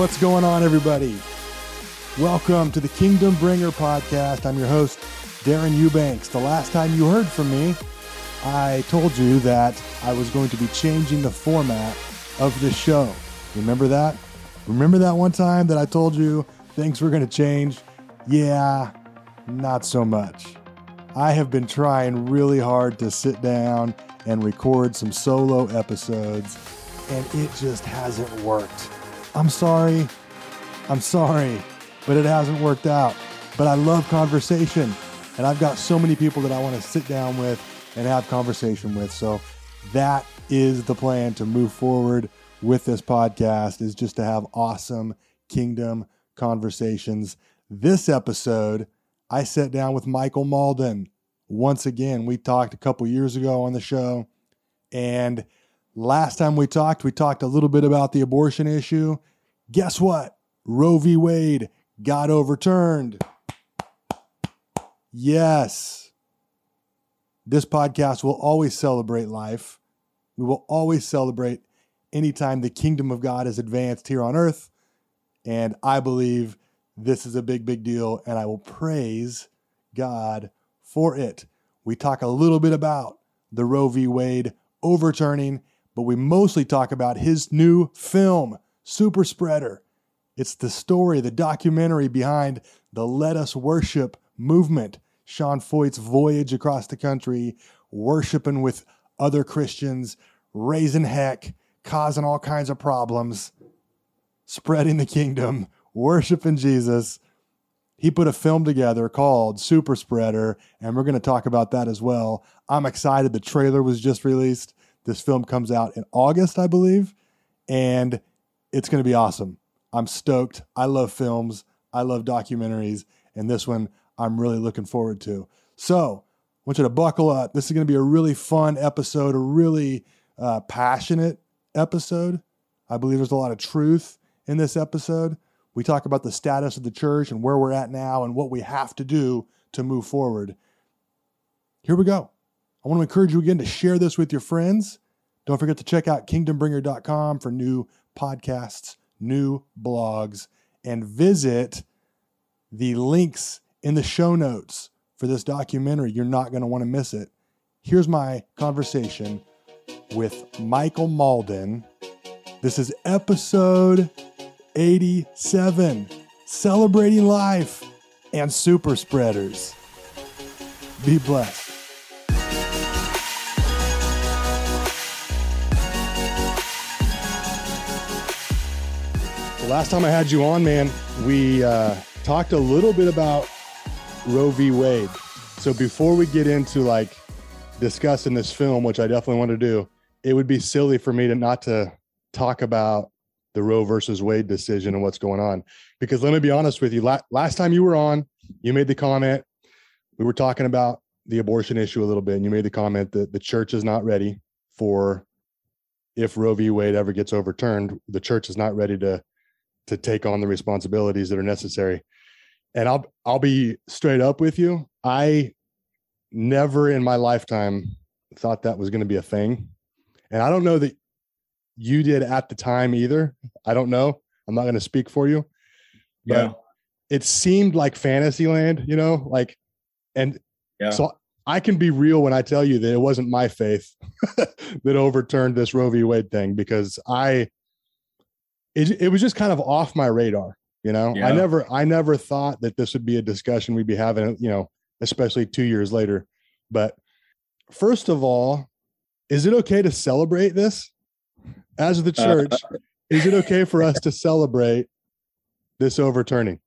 what's going on, everybody? Welcome to the Kingdom Bringer podcast. I'm your host, Darin Eubanks. The last time you heard from me, I told you that I was going to be changing the format of the show. Remember that? Remember that one time that I told you things were going to change? Yeah, not so much. I have been trying really hard to sit down and record some solo episodes, and it just hasn't worked. I'm sorry. I'm sorry, but it hasn't worked out. But I love conversation, and I've got so many people that I want to sit down with and have conversation with. So that is the plan to move forward with this podcast is just to have awesome kingdom conversations. This episode, I sat down with Michael Mauldin. Once again, we talked a couple years ago on the show, and Last time we talked, we talked a little bit about the abortion issue. Guess what? Roe v. Wade got overturned. Yes. This podcast will always celebrate life. We will always celebrate anytime the kingdom of God is advanced here on earth. And I believe this is a big, big deal. And I will praise God for it. We talk a little bit about the Roe v. Wade overturning but we mostly talk about his new film, Super Spreader. It's the story, the documentary behind the Let Us Worship movement, Sean Feucht's voyage across the country, worshiping with other Christians, raising heck, causing all kinds of problems, spreading the kingdom, worshiping Jesus. He put a film together called Super Spreader, and we're going to talk about that as well. I'm excited. The trailer was just released. This film comes out in August, I believe, and it's going to be awesome. I'm stoked. I love films, I love documentaries, and this one I'm really looking forward to. So, I want you to buckle up. This is going to be a really fun episode, a really uh, passionate episode. I believe there's a lot of truth in this episode. We talk about the status of the church and where we're at now and what we have to do to move forward. Here we go. I want to encourage you again to share this with your friends. Don't forget to check out kingdombringer.com for new podcasts, new blogs, and visit the links in the show notes for this documentary. You're not going to want to miss it. Here's my conversation with Michael Mauldin. This is episode 87 Celebrating Life and Super Spreaders. Be blessed. Last time I had you on, man, we uh, talked a little bit about Roe v. Wade. So before we get into like discussing this film, which I definitely want to do, it would be silly for me to not to talk about the Roe versus Wade decision and what's going on. Because let me be honest with you, last time you were on, you made the comment. We were talking about the abortion issue a little bit, and you made the comment that the church is not ready for if Roe v. Wade ever gets overturned. The church is not ready to to take on the responsibilities that are necessary. And I'll I'll be straight up with you. I never in my lifetime thought that was going to be a thing. And I don't know that you did at the time either. I don't know. I'm not going to speak for you. But yeah. it seemed like fantasy land, you know, like and yeah. so I can be real when I tell you that it wasn't my faith that overturned this Roe v. Wade thing because I it, it was just kind of off my radar you know? Yeah. i never i never thought that this would be a discussion we'd be having you know especially two years later. But first of all is it okay to celebrate this? As the uh, church uh, is it okay for us to celebrate this overturning?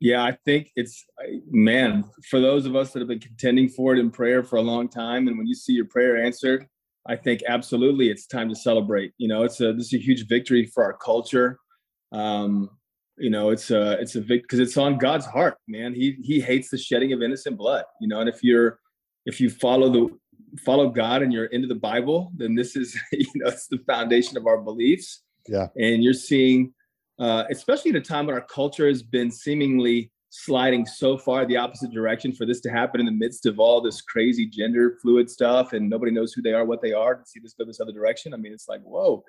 Yeah, I think it's man for those of us that have been contending for it in prayer for a long time, and when you see your prayer answered, I think absolutely it's time to celebrate. You know, it's a this is a huge victory for our culture. Um, you know, it's a it's a victory because it's on God's heart, man. He he hates the shedding of innocent blood. You know, and if you're if you follow the follow God and you're into the Bible, then this is you know it's the foundation of our beliefs. Yeah, and you're seeing, uh, especially at a time when our culture has been seemingly sliding so far the opposite direction for this to happen in the midst of all this crazy gender fluid stuff and nobody knows who they are what they are to see this go this other direction? I mean it's like whoa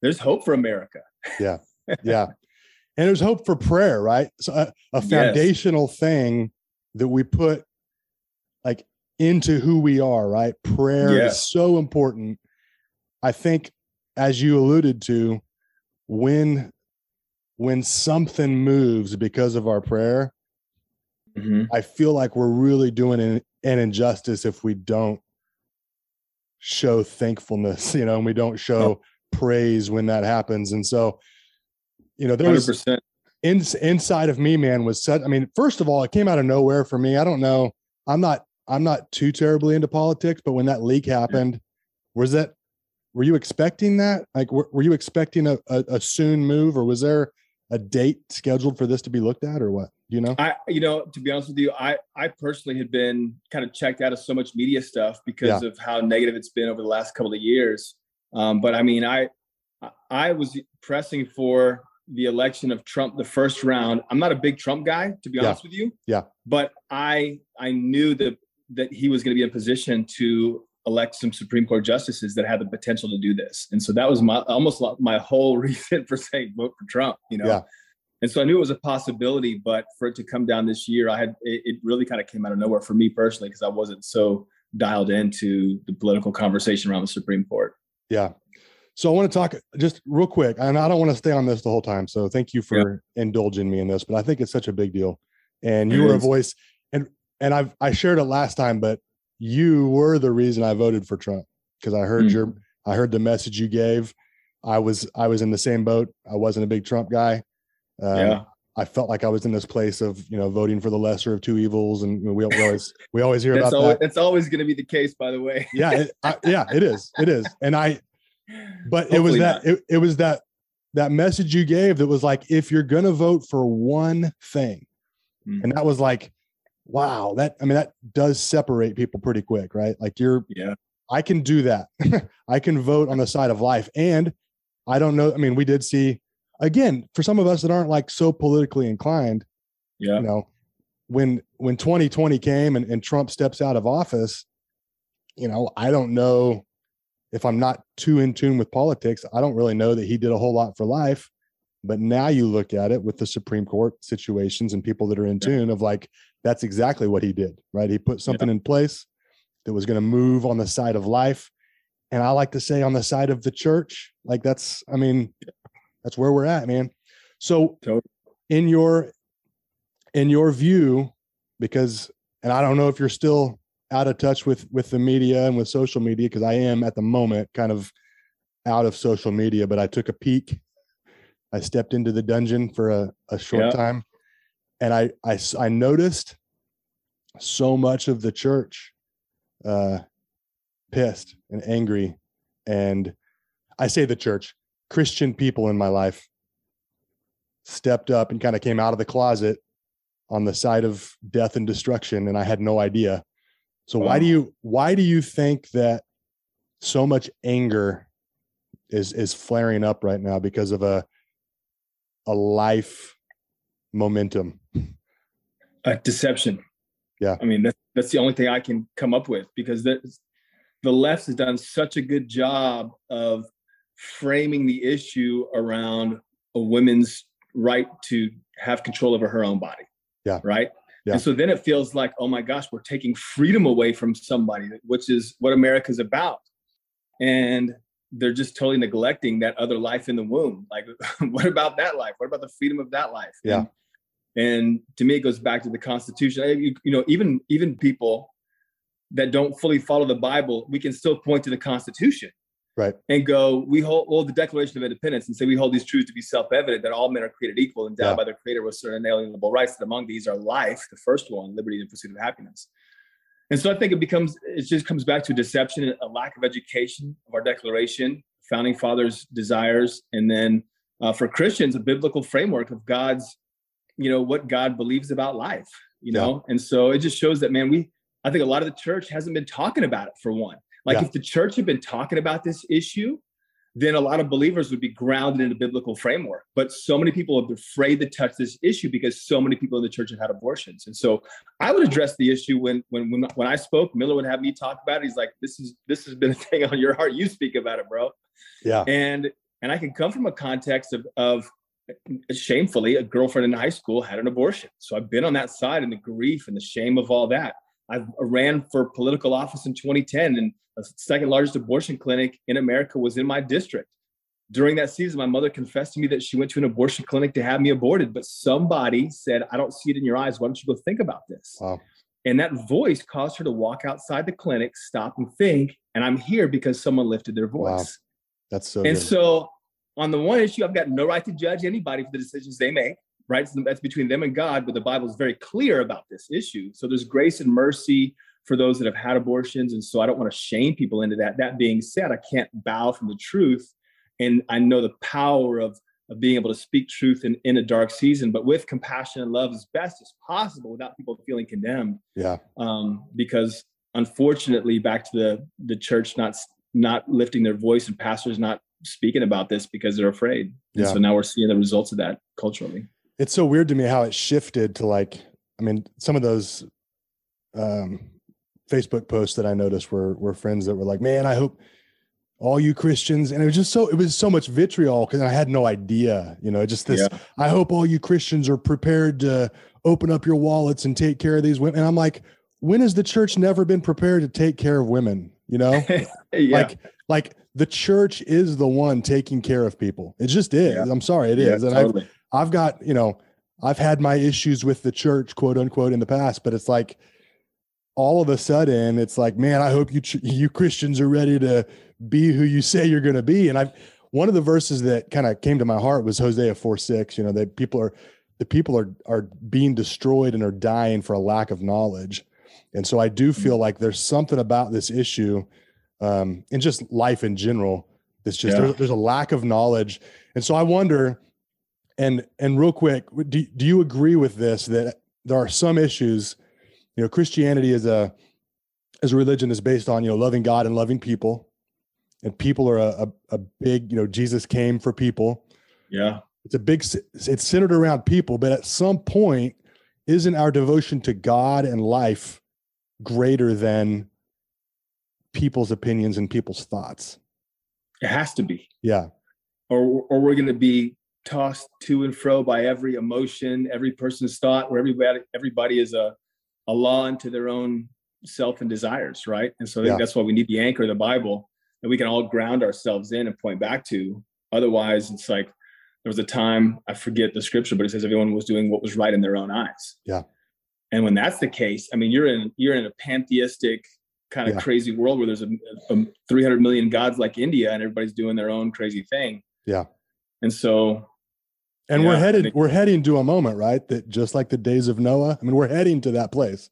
there's hope for america. Yeah. Yeah. And there's hope for prayer right? So uh, a, a foundational yes. thing that we put like into who we are right? Prayer yeah. is so important. I think as you alluded to when when something moves because of our prayer mm-hmm. I feel like we're really doing an, an injustice if we don't show thankfulness, you know, and we don't show praise when that happens. And so, you know, there 100%. was in, inside of me, man, was set. I mean, first of all, it came out of nowhere for me. I don't know. I'm not, I'm not too terribly into politics, but when that leak happened, was that, were you expecting that? Like, were, were you expecting a, a, a soon move or was there a date scheduled for this to be looked at or what? Do you know? I you know to be honest with you i i personally had been kind of checked out of so much media stuff because yeah. of how negative it's been over the last couple of years. Um, but i mean i i was pressing for the election of trump the first round. I'm not a big trump guy to be honest with you. Yeah. But i i knew that that he was going to be in position to elect some supreme court justices that had the potential to do this and so that was my almost my whole reason for saying vote for trump you know yeah and so I knew it was a possibility, but for it to come down this year, I had it, it really kind of came out of nowhere for me personally because I wasn't so dialed into the political conversation around the Supreme Court. Yeah. So I want to talk just real quick, and I don't want to stay on this the whole time. So thank you for yeah. indulging me in this, but I think it's such a big deal. And you it were is. a voice, and and I've I shared it last time, but you were the reason I voted for Trump because I heard mm. your I heard the message you gave. I was I was in the same boat. I wasn't a big Trump guy. Um, yeah. I felt like I was in this place of you know voting for the lesser of two evils, and we, always we always hear about always, that. That's always going to be the case, by the way. yeah, it, I, yeah, it is, it is, and I. But Hopefully it was that it, it was that that message you gave that was like if you're going to vote for one thing, mm. and that was like, wow, that I mean that does separate people pretty quick, right? Like you're, yeah, I can do that. I can vote on the side of life, and I don't know. I mean, we did see again, for some of us that aren't like so politically inclined, yeah, you know, when when 2020 came and, and Trump steps out of office, you know, I don't know if I'm not too in tune with politics, I don't really know that he did a whole lot for life. But now you look at it with the Supreme Court situations and people that are in tune of like, that's exactly what he did, right? He put something yeah. in place that was going to move on the side of life. And I like to say on the side of the church, like that's, I mean, that's where we're at, man. So in your in your view, because and I don't know if you're still out of touch with with the media and with social media, because I am at the moment kind of out of social media, but I took a peek. I stepped into the dungeon for a, a short time and I, I I noticed so much of the church uh pissed and angry and I say the church Christian people in my life stepped up and kind of came out of the closet on the side of death and destruction and I had no idea. So wow. why do you why do you think that so much anger is is flaring up right now because of a a life momentum? A deception. Yeah. I mean that's that's the only thing I can come up with because the the left has done such a good job of framing the issue around a woman's right to have control over her own body. Yeah. Right. Yeah. And so then it feels like, oh my gosh, we're taking freedom away from somebody, which is what America's about. And they're just totally neglecting that other life in the womb. Like, what about that life? What about the freedom of that life? Yeah. And, and to me, it goes back to the Constitution. You, you know, even even people that don't fully follow the Bible, we can still point to the Constitution right and go we hold, hold the declaration of independence and say we hold these truths to be self-evident that all men are created equal endowed yeah. by their creator with certain inalienable rights that among these are life the first one liberty and pursuit of happiness and so i think it becomes it just comes back to deception a lack of education of our declaration founding fathers desires and then uh, for christians a biblical framework of god's you know what god believes about life you know yeah. and so it just shows that man we i think a lot of the church hasn't been talking about it for one like yeah. if the church had been talking about this issue then a lot of believers would be grounded in a biblical framework. But so many people are afraid to touch this issue because so many people in the church have had abortions. And so i would address the issue when when when, when i spoke miller would have me talk about it. He's like this is this has been a thing on your heart. You speak about it bro. Yeah. And and i can come from a context of of shamefully, a girlfriend in high school had an abortion. So I've been on that side and the grief and the shame of all that. I ran for political office in 2010, and the second largest abortion clinic in America was in my district. During that season, my mother confessed to me that she went to an abortion clinic to have me aborted, but somebody said, I don't see it in your eyes. Why don't you go think about this? Wow. And that voice caused her to walk outside the clinic, stop and think. And I'm here because someone lifted their voice. Wow. That's so And good. so on the one issue, I've got no right to judge anybody for the decisions they make, right? So that's between them and God, but the Bible is very clear about this issue. So there's grace and mercy for those that have had abortions. And so I don't want to shame people into that. That being said, I can't bow from the truth. And I know the power of, of being able to speak truth in, in a dark season, but with compassion and love as best as possible without people feeling condemned. Yeah. Um, because unfortunately, back to the the church not not lifting their voice and pastors not speaking about this because they're afraid. And yeah. so now we're seeing the results of that culturally. It's so weird to me how it shifted to like, I mean, some of those um, Facebook posts that I noticed were were friends that were like, "Man, I hope all you Christians," and it was just so it was so much vitriol because I had no idea, you know, just this. Yeah. I hope all you Christians are prepared to open up your wallets and take care of these women. And I'm like, when has the church never been prepared to take care of women? You know, yeah. like like the church is the one taking care of people. It just is. Yeah. I'm sorry, it is. And totally. I've I've got, you know, I've had my issues with the church, quote unquote, in the past, but it's like all of a sudden it's like, man, I hope you you Christians are ready to be who you say you're going to be. And I've one of the verses that kind of came to my heart was Hosea 4 6. You know, that people are the people are are being destroyed and are dying for a lack of knowledge. And so I do mm. feel like there's something about this issue um, and just life in general. It's just yeah. there's, there's a lack of knowledge, and so I wonder. And and real quick, do do you agree with this that there are some issues? You know, Christianity is a as a religion is based on you know loving God and loving people, and people are a, a, a big you know Jesus came for people. Yeah, it's a big it's centered around people, but at some point, isn't our devotion to God and life greater than people's opinions and people's thoughts. It has to be. Yeah. Or or we're going to be tossed to and fro by every emotion, every person's thought, where everybody everybody is a a law unto their own self and desires, right? And so yeah. that's why we need the anchor of the Bible that we can all ground ourselves in and point back to. Otherwise, it's like there was a time I forget the scripture, but it says everyone was doing what was right in their own eyes. Yeah. And when that's the case, I mean, you're in you're in a pantheistic kind of yeah. crazy world where there's a, a 300 million gods like India and everybody's doing their own crazy thing. Yeah. And so and yeah, we're headed think, we're heading to a moment, right? That just like the days of Noah, I mean, we're heading to that place.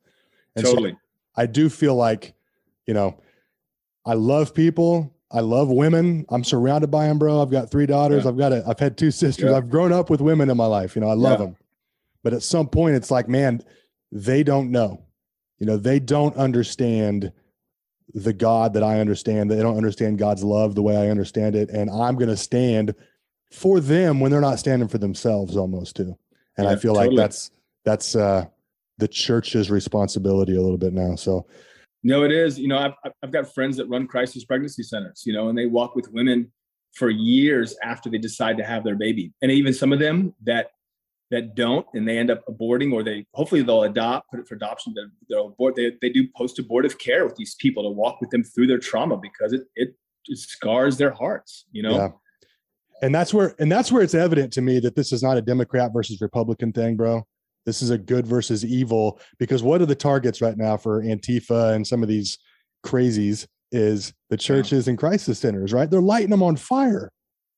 And totally. So I do feel like, you know, I love people. I love women. I'm surrounded by them, bro. I've got three daughters. Yeah. I've got a, I've had two sisters. Yeah. I've grown up with women in my life. You know, I love them. But at some point, it's like, man, they don't know. You know, they don't understand the God that I understand. They don't understand God's love the way I understand it. And I'm going to stand for them when they're not standing for themselves almost too. And yeah, I feel totally. like that's, that's, uh, the church's responsibility a little bit now. So, no, it is. You know, I've, I've got friends that run crisis pregnancy centers, you know, and they walk with women for years after they decide to have their baby. And even some of them that that don't and they end up aborting or they hopefully they'll adopt put it for adoption they'll abort they, they do post abortive care with these people to walk with them through their trauma because it it, it scars their hearts you know yeah. And that's where and that's where it's evident to me that this is not a democrat versus republican thing bro this is a good versus evil because what are the targets right now for antifa and some of these crazies is the churches and crisis centers, right? They're lighting them on fire.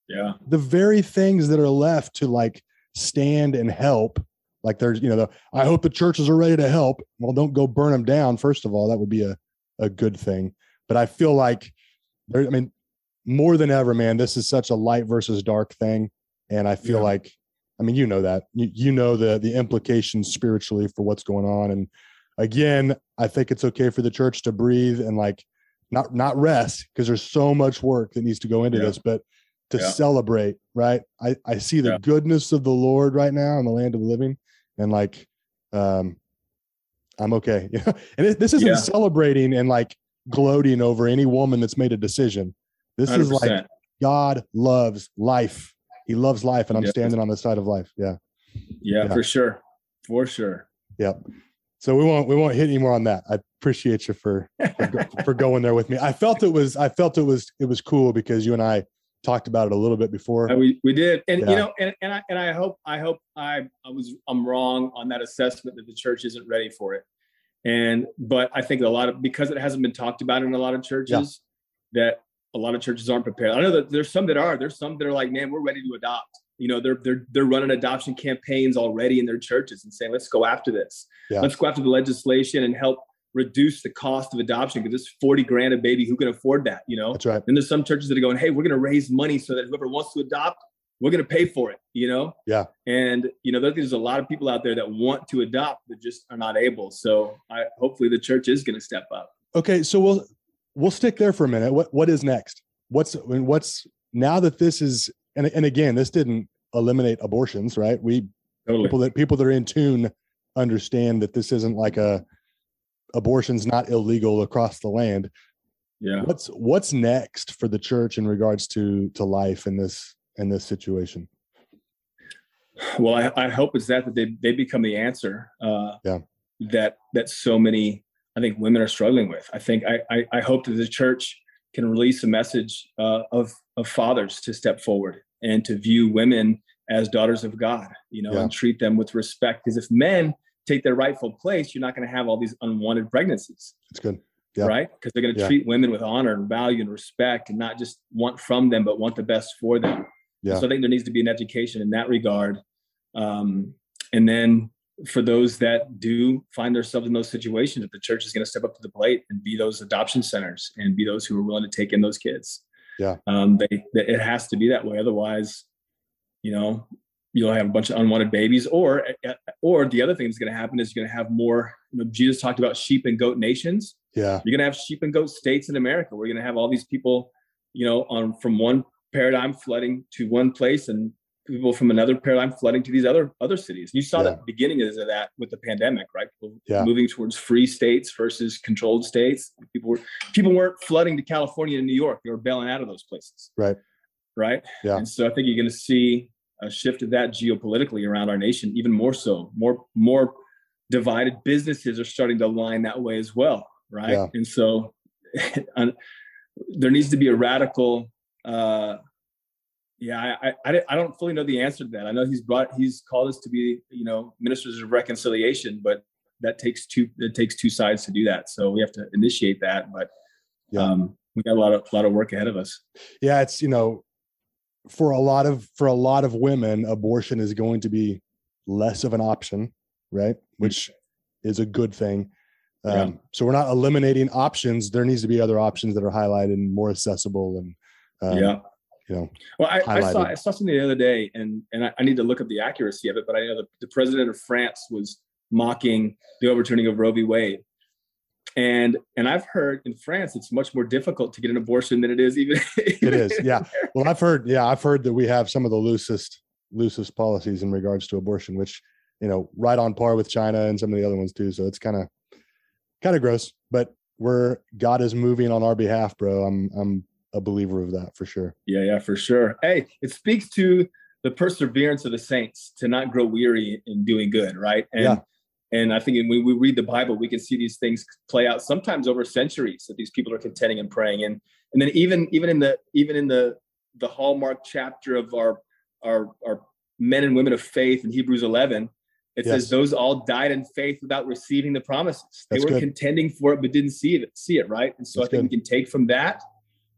Yeah. The very things that are left to like stand and help, like there's, you know, the, I hope the churches are ready to help. Well, don't go burn them down. First of all, that would be a, a good thing. But I feel like there, I mean, more than ever, man, this is such a light versus dark thing. And I feel Yeah. like, I mean, you know that you, you know the the implications spiritually for what's going on. And again, I think it's okay for the church to breathe and like not not rest because there's so much work that needs to go into Yeah. this, but to Yeah. celebrate, right? I I see the goodness of the Lord right now in the land of the living, and like, um, I'm okay. Yeah, and it, this isn't celebrating and like gloating over any woman that's made a decision. This is like God loves life. He loves life, and I'm Yeah. standing on the side of life. Yeah. yeah, yeah. for sure. For sure. Yep. So we won't we won't hit any more on that. I appreciate you for for, for going there with me. I felt it was I felt it was it was cool because you and I talked about it a little bit before. Uh, we we did, and Yeah. you know, and and I and I hope I hope I I was I'm wrong on that assessment that the church isn't ready for it, and but I think a lot of because it hasn't been talked about in a lot of churches that a lot of churches aren't prepared. I know that there's some that are. There's some that are like, man, we're ready to adopt. You know, they're they're they're running adoption campaigns already in their churches and saying, let's go after this. Yeah. Let's go after the legislation and help reduce the cost of adoption because it's 40 grand a baby. Who can afford that? You know, That's right. and there's some churches that are going, hey, we're going to raise money so that whoever wants to adopt, we're going to pay for it, you know? Yeah. And, you know, there's a lot of people out there that want to adopt but just are not able. So I hopefully the church is going to step up. Okay, so we'll we'll stick there for a minute. What what is next? What's what's now that this is and and again, this didn't eliminate abortions, right? We Totally. people that people that are in tune understand that this isn't like a abortion's not illegal across the land. Yeah. What's what's next for the church in regards to to life in this in this situation? Well, I, I hope it's that that they they become the answer. Uh, Yeah. That that so many I think women are struggling with. I think I I, I hope that the church can release a message uh, of of fathers to step forward and to view women as daughters of God, you know, Yeah. and treat them with respect. Because if men take their rightful place, you're not going to have all these unwanted pregnancies It's good. Yeah. right? Because they're going to Yeah. treat women with honor and value and respect, and not just want from them, but want the best for them. Yeah. So I think there needs to be an education in that regard. Um, and then for those that do find themselves in those situations, that the church is going to step up to the plate and be those adoption centers and be those who are willing to take in those kids. Yeah. Um, they, they it has to be that way. Otherwise, you know, you'll have a bunch of unwanted babies or or the other thing that's going to happen is you're going to have more you know jesus talked about sheep and goat nations Yeah. you're going to have sheep and goat states in America. We're going to have all these people, you know, on from one paradigm flooding to one place, and people from another paradigm flooding to these other other cities. And you saw Yeah. the beginning of that with the pandemic, right? People Yeah. moving towards free states versus controlled states. People were people weren't flooding to California and New York; they were bailing out of those places. Right. Right. Yeah. And so I think you're going to see a shift of that geopolitically around our nation, even more so. More more divided businesses are starting to align that way as well right Yeah. and so there needs to be a radical uh yeah I, I I don't fully know the answer to that. I know he's brought he's called us to be you know ministers of reconciliation but that takes two it takes two sides to do that. So we have to initiate that but Yeah. um we got a lot of a lot of work ahead of us. Yeah it's you know for a lot of for a lot of women abortion is going to be less of an option right? Which is a good thing. Um, Yeah. so we're not eliminating options. There needs to be other options that are highlighted and more accessible and um, yeah you know Well, I, I saw. I saw something the other day, and and I, I need to look up the accuracy of it. But I know the, the president of France was mocking the overturning of Roe v. Wade, and and I've heard in France it's much more difficult to get an abortion than it is even. it is yeah well i've heard yeah i've heard that we have some of the loosest loosest policies in regards to abortion which you know right on par with china and some of the other ones too so it's kind of kind of gross but we're god is moving on our behalf bro i'm i'm a believer of that for sure Yeah, yeah, for sure. Hey, it speaks to the perseverance of the saints to not grow weary in doing good, right? And Yeah. and I think when we read the Bible, we can see these things play out sometimes over centuries that these people are contending and praying. And and then even even in the even in the the hallmark chapter of our our our men and women of faith in Hebrews 11, It Yes. says those all died in faith without receiving the promises. They That's were good. contending for it, but didn't see it. See it right. And so That's I think good. we can take from that,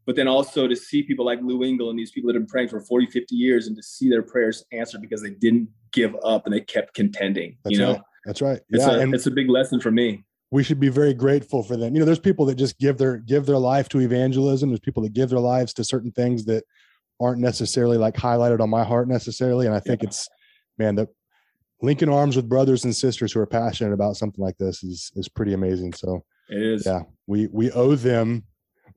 but then also to see people like Lou Engle and these people that have been praying for 40, 50 years, and to see their prayers answered because they didn't give up and they kept contending. That's you know, right. That's right. it's yeah, a and it's a big lesson for me. we should be very grateful for them. You know, there's people that just give their give their life to evangelism. There's people that give their lives to certain things that aren't necessarily like highlighted on my heart necessarily. And I think it's man, the linking arms with brothers and sisters who are passionate about something like this is is pretty amazing. So It is yeah, we we owe them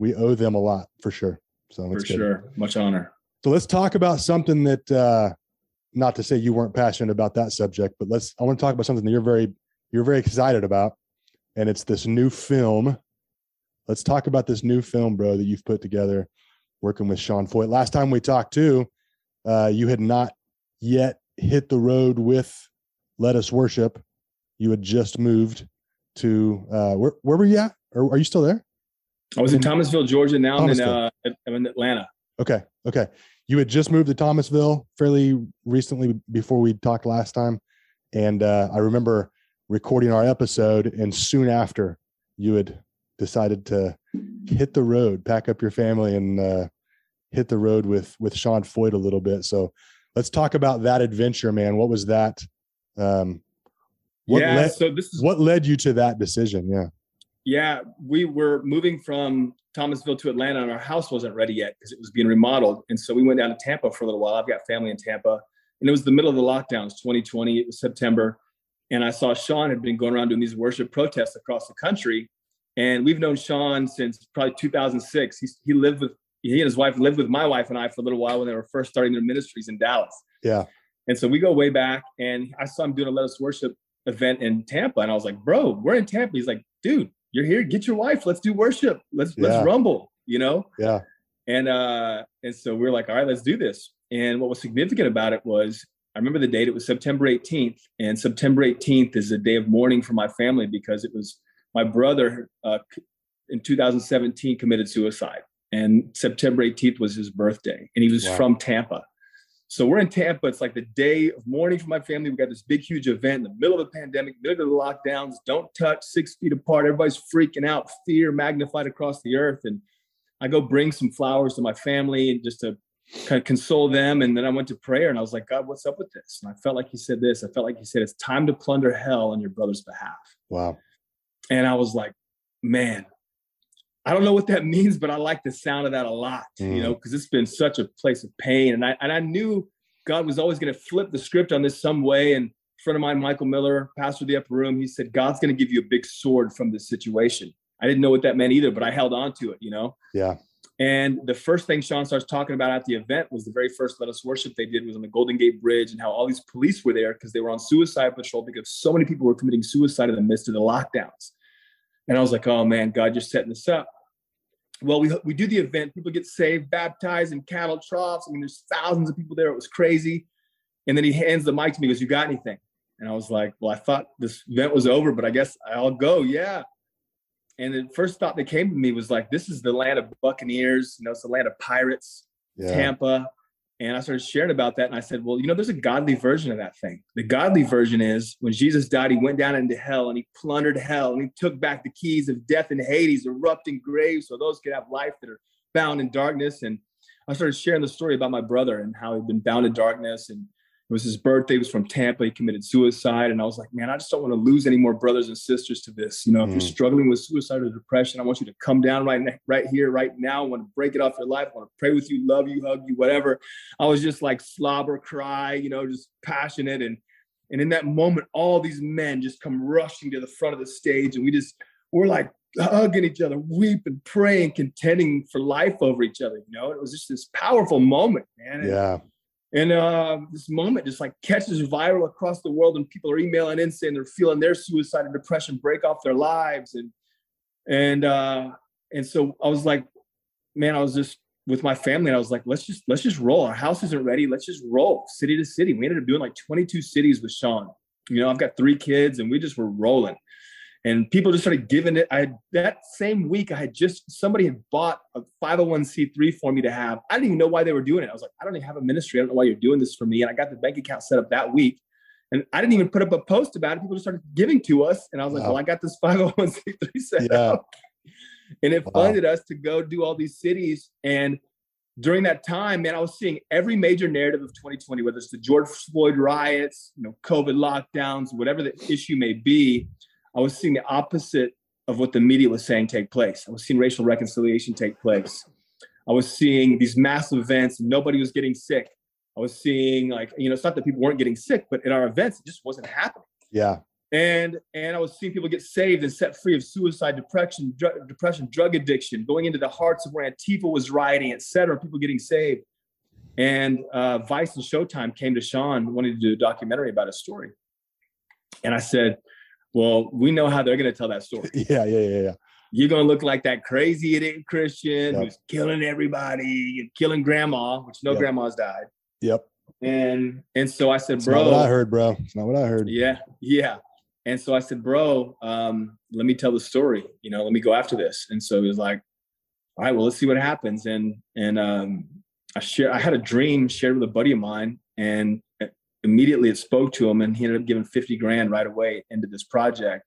we owe them a lot for sure. So for good. sure. Much honor. So let's talk about something that uh not to say you weren't passionate about that subject, but let's I want to talk about something that you're very you're very excited about and it's this new film. Let's talk about this new film, bro, that you've put together working with Sean Feucht. Last time we talked too, uh you had not yet hit the road with Let Us Worship. You had just moved to uh where where were you at? Or are you still there? I was in Thomasville, Georgia. Now I'm in, uh, I'm in Atlanta. Okay. Okay. You had just moved to Thomasville fairly recently before we talked last time. And uh, I remember recording our episode, and soon after, you had decided to hit the road, pack up your family, and uh, hit the road with with Sean Feucht a little bit. So let's talk about that adventure, man. What was that? Um, what yeah. led so this is what led you to that decision? Yeah. Yeah, we were moving from Thomasville to Atlanta, and our house wasn't ready yet because it was being remodeled. And so we went down to Tampa for a little while. I've got family in Tampa, and it was the middle of the lockdowns, 2020. It was September, and I saw Sean had been going around doing these worship protests across the country. And we've known Sean since probably 2006. He's, he lived with he and his wife lived with my wife and I for a little while when they were first starting their ministries in Dallas. Yeah. And so we go way back, and I saw him doing a Let Us Worship event in Tampa, and I was like, "Bro, we're in Tampa." He's like, "Dude, you're here. Get your wife. Let's do worship. Let's Yeah. let's rumble." You know. Yeah. And uh, and so we are like, "All right, let's do this." And what was significant about it was, I remember the date. It was September 18th, and September 18th is a day of mourning for my family because it was my brother uh, in 2017 committed suicide, and September 18th was his birthday, and he was Wow. from Tampa. So we're in Tampa. It's like the day of mourning for my family. We got this big, huge event in the middle of the pandemic, middle of the lockdowns. Don't touch, six feet apart. Everybody's freaking out. Fear magnified across the earth. And I go bring some flowers to my family and just to kind of console them. And then I went to prayer and I was like, God, what's up with this? And I felt like He said this. I felt like He said, it's time to plunder hell on your brother's behalf. Wow. And I was like, man, I don't know what that means, but I like the sound of that a lot, you Mm. know, because it's been such a place of pain. And I and I knew God was always going to flip the script on this some way. And a friend of mine, Michael Miller, pastor of the upper room, he said, God's going to give you a big sword from this situation. I didn't know what that meant either, but I held on to it, you know. Yeah. And the first thing Sean starts talking about at the event was the very first Let Us Worship they did was on the Golden Gate Bridge and how all these police were there because they were on suicide patrol because so many people were committing suicide in the midst of the lockdowns. And I was like, oh man, God, you're setting this up. Well, we, we do the event, people get saved, baptized in cattle troughs. I mean, there's thousands of people there. It was crazy. And then he hands the mic to me, he goes, You got anything? And I was like, Well, I thought this event was over, but I guess I'll go. Yeah. And the first thought that came to me was like, This is the land of Buccaneers, you know, it's the land of pirates. Yeah. Tampa. And I started sharing about that. And I said, well, you know, there's a godly version of that thing. The godly version is when Jesus died, he went down into hell and he plundered hell and he took back the keys of death and Hades, erupting graves so those could have life that are bound in darkness. And I started sharing the story about my brother and how he'd been bound in darkness. And it was his birthday, he was from Tampa. He committed suicide. And I was like, man, I just don't want to lose any more brothers and sisters to this. You know, if you're Mm. struggling with suicide or depression, I want you to come down right, right here, right now. I want to break it off your life. I want to pray with you, love you, hug you, whatever. I was just like slobber cry, you know, just passionate. And and in that moment, all these men just come rushing to the front of the stage, and we just we're like hugging each other, weeping, praying, contending for life over each other. You know, it was just this powerful moment, man. And, Yeah. And uh, this moment just like catches viral across the world, and people are emailing in saying they're feeling their suicide and depression break off their lives, and and uh, and so I was like, man, I was just with my family, and I was like, let's just let's just roll. Our house isn't ready. Let's just roll city to city. We ended up doing like 22 cities with Sean. You know, I've got three kids, and we just were rolling. And people just started giving it. I had that same week, I had just somebody had bought a 501c3 for me to have. I didn't even know why they were doing it. I was like, I don't even have a ministry. I don't know why you're doing this for me. And I got the bank account set up that week. And I didn't even put up a post about it. People just started giving to us. And I was like, Wow. well, I got this 501c3 set Yeah. up. And it Wow. funded us to go do all these cities. And during that time, man, I was seeing every major narrative of 2020, whether it's the George Floyd riots, you know, COVID lockdowns, whatever the issue may be. I was seeing the opposite of what the media was saying take place. I was seeing racial reconciliation take place. I was seeing these massive events. Nobody was getting sick. I was seeing like, you know, it's not that people weren't getting sick, but in our events, it just wasn't happening. Yeah. And and I was seeing people get saved and set free of suicide, depression, dr- depression, drug addiction, going into the hearts of where Antifa was rioting, et cetera, people getting saved. And uh, Vice and Showtime came to Sean wanting to do a documentary about his story. And I said, well, we know how they're going to tell that story. Yeah. Yeah. Yeah. Yeah. You're going to look like that crazy idiot Christian Yep. who's killing everybody and killing grandma, which no Yep. grandmas died. Yep. And and so I said, It's bro, I heard, bro. It's not what I heard. yeah, yeah. And so I said, bro, um, let me tell the story. You know, let me go after this. And so he was like, all right, well, let's see what happens. And and um, I share, I had a dream shared with a buddy of mine, and immediately it spoke to him, and he ended up giving fifty grand right away into this project,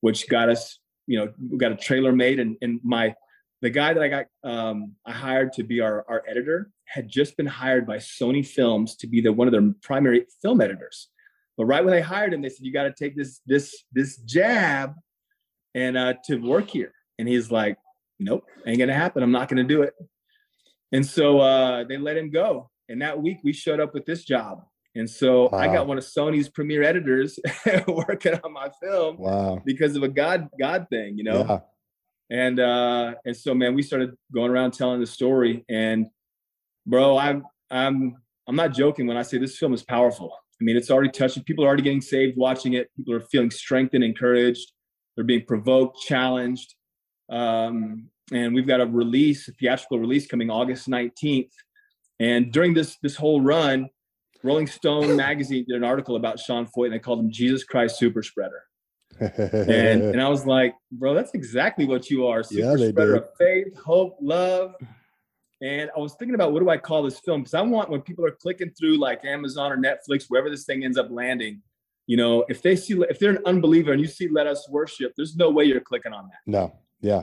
which got us, you know, we got a trailer made, and and my the guy that I got um, I hired to be our our editor had just been hired by Sony Films to be the one of their primary film editors. But right when they hired him, they said, "You got to take this this this jab and uh, to work here." And he's like, "Nope, ain't gonna happen. I'm not gonna do it." And so uh, they let him go. And that week, we showed up with this job. And so I got one of Sony's premier editors working on my film Wow. because of a God God thing, you know? Yeah. and uh and so man we started going around telling the story. And bro i'm i'm i'm not joking when i say this film is powerful. I mean it's already touching people are already getting saved watching it. People are feeling strengthened encouraged. They're being provoked challenged. Um and we've got a release a theatrical release coming august 19th and during this this whole run rolling stone magazine did an article about sean feucht and they called him jesus christ super spreader and and I was like, bro, that's exactly what you are. Super Yeah, they spreader did. of faith, hope, love. And I was thinking about what do I call this film? Because I want when people are clicking through like Amazon or Netflix, wherever this thing ends up landing, you know, if they see if they're an unbeliever and you see "Let Us Worship," there's no way you're clicking on that. no. Yeah.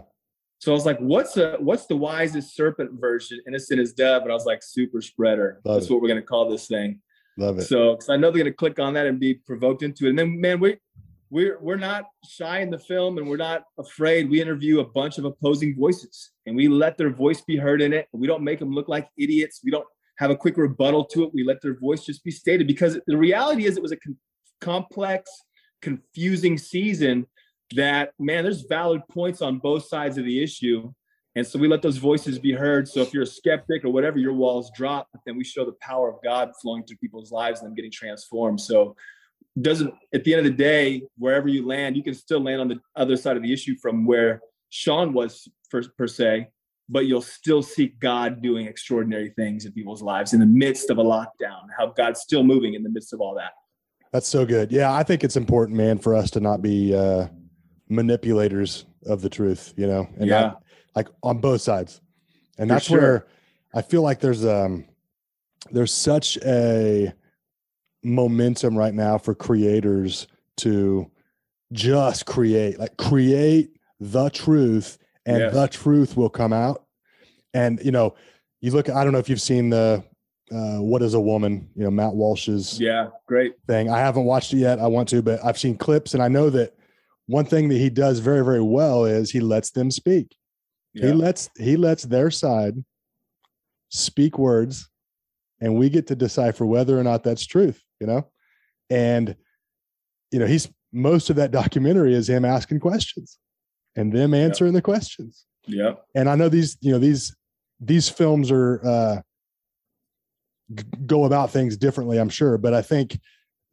So I was like, what's a what's the wisest serpent version? Innocent as dove. And I was like, super spreader. Love That's it. what we're gonna call this thing. Love it. So, because I know they're going to click on that and be provoked into it. And then, man, we we're we're not shy in the film, and we're not afraid. We interview a bunch of opposing voices, and we let their voice be heard in it. We don't make them look like idiots. We don't have a quick rebuttal to it. We let their voice just be stated because the reality is, it was a con- complex, confusing season. That man, there's valid points on both sides of the issue. And so we let those voices be heard. So if you're a skeptic or whatever, your walls drop, then we show the power of God flowing through people's lives and them getting transformed. So doesn't at the end of the day, wherever you land, you can still land on the other side of the issue from where Sean was per, per se, but you'll still see God doing extraordinary things in people's lives in the midst of a lockdown, how God's still moving in the midst of all that. That's so good. Yeah, I think it's important, man, for us to not be uh, manipulators of the truth, you know, and Yeah. not like on both sides. And For that's sure. where I feel like there's um there's such a momentum right now for creators to just create, like create the truth and Yes. the truth will come out. And you know, you look I don't know if you've seen the uh, what is a woman, you know, Matt Walsh's Yeah, great. thing. I haven't watched it yet. I want to, but I've seen clips and I know that one thing that he does very, very well is he lets them speak. He lets he lets their side speak words and we get to decipher whether or not that's truth, you know? And you know, he's most of that documentary is him asking questions and them answering the questions. Yeah. And I know these, you know, these these films are uh go about things differently, I'm sure, but I think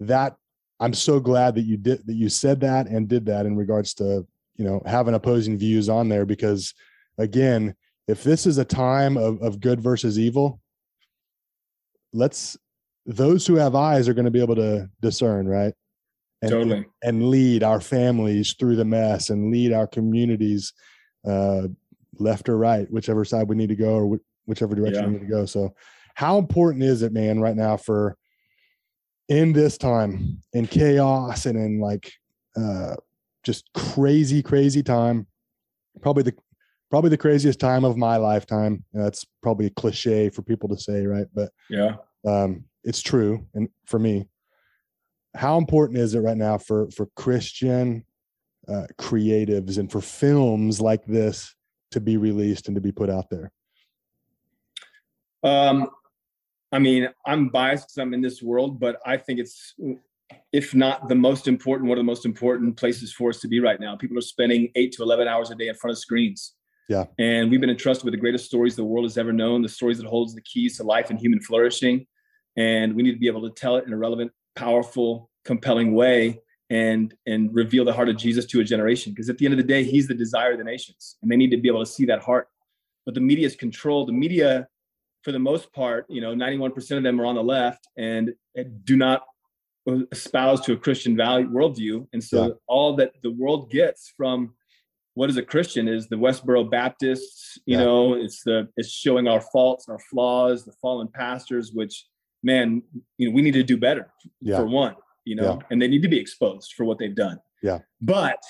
that I'm so glad that you did that you said that and did that in regards to, you know, having opposing views on there because again, if this is a time of, of good versus evil, let's those who have eyes are going to be able to discern, right? And, Totally. and lead our families through the mess and lead our communities uh, left or right, whichever side we need to go or wh- whichever direction Yeah. we need to go. So, how important is it, man, right now for in this time in chaos and in like uh just crazy crazy time probably the probably the craziest time of my lifetime. You know, that's probably a cliche for people to say right? But Yeah. um it's true and for me how important is it right now for for christian uh, creatives and for films like this to be released and to be put out there? Um, I mean, I'm biased because I'm in this world, but I think it's, if not the most important, one of the most important places for us to be right now. People are spending eight to 11 hours a day in front of screens. Yeah. And we've been entrusted with the greatest stories the world has ever known, the stories that holds the keys to life and human flourishing. And we need to be able to tell it in a relevant, powerful, compelling way and and reveal the heart of Jesus to a generation. Because at the end of the day, he's the desire of the nations. And they need to be able to see that heart. But the media is controlled. The media for the most part, you know, 91% of them are on the left and do not espouse to a Christian value worldview. And so Yeah. all that the world gets from what is a Christian is the Westboro Baptists, you Yeah. know, it's the it's showing our faults our flaws, the fallen pastors, which man, you know, we need to do better yeah for one, you know, and they need to be exposed for what they've done. Yeah. But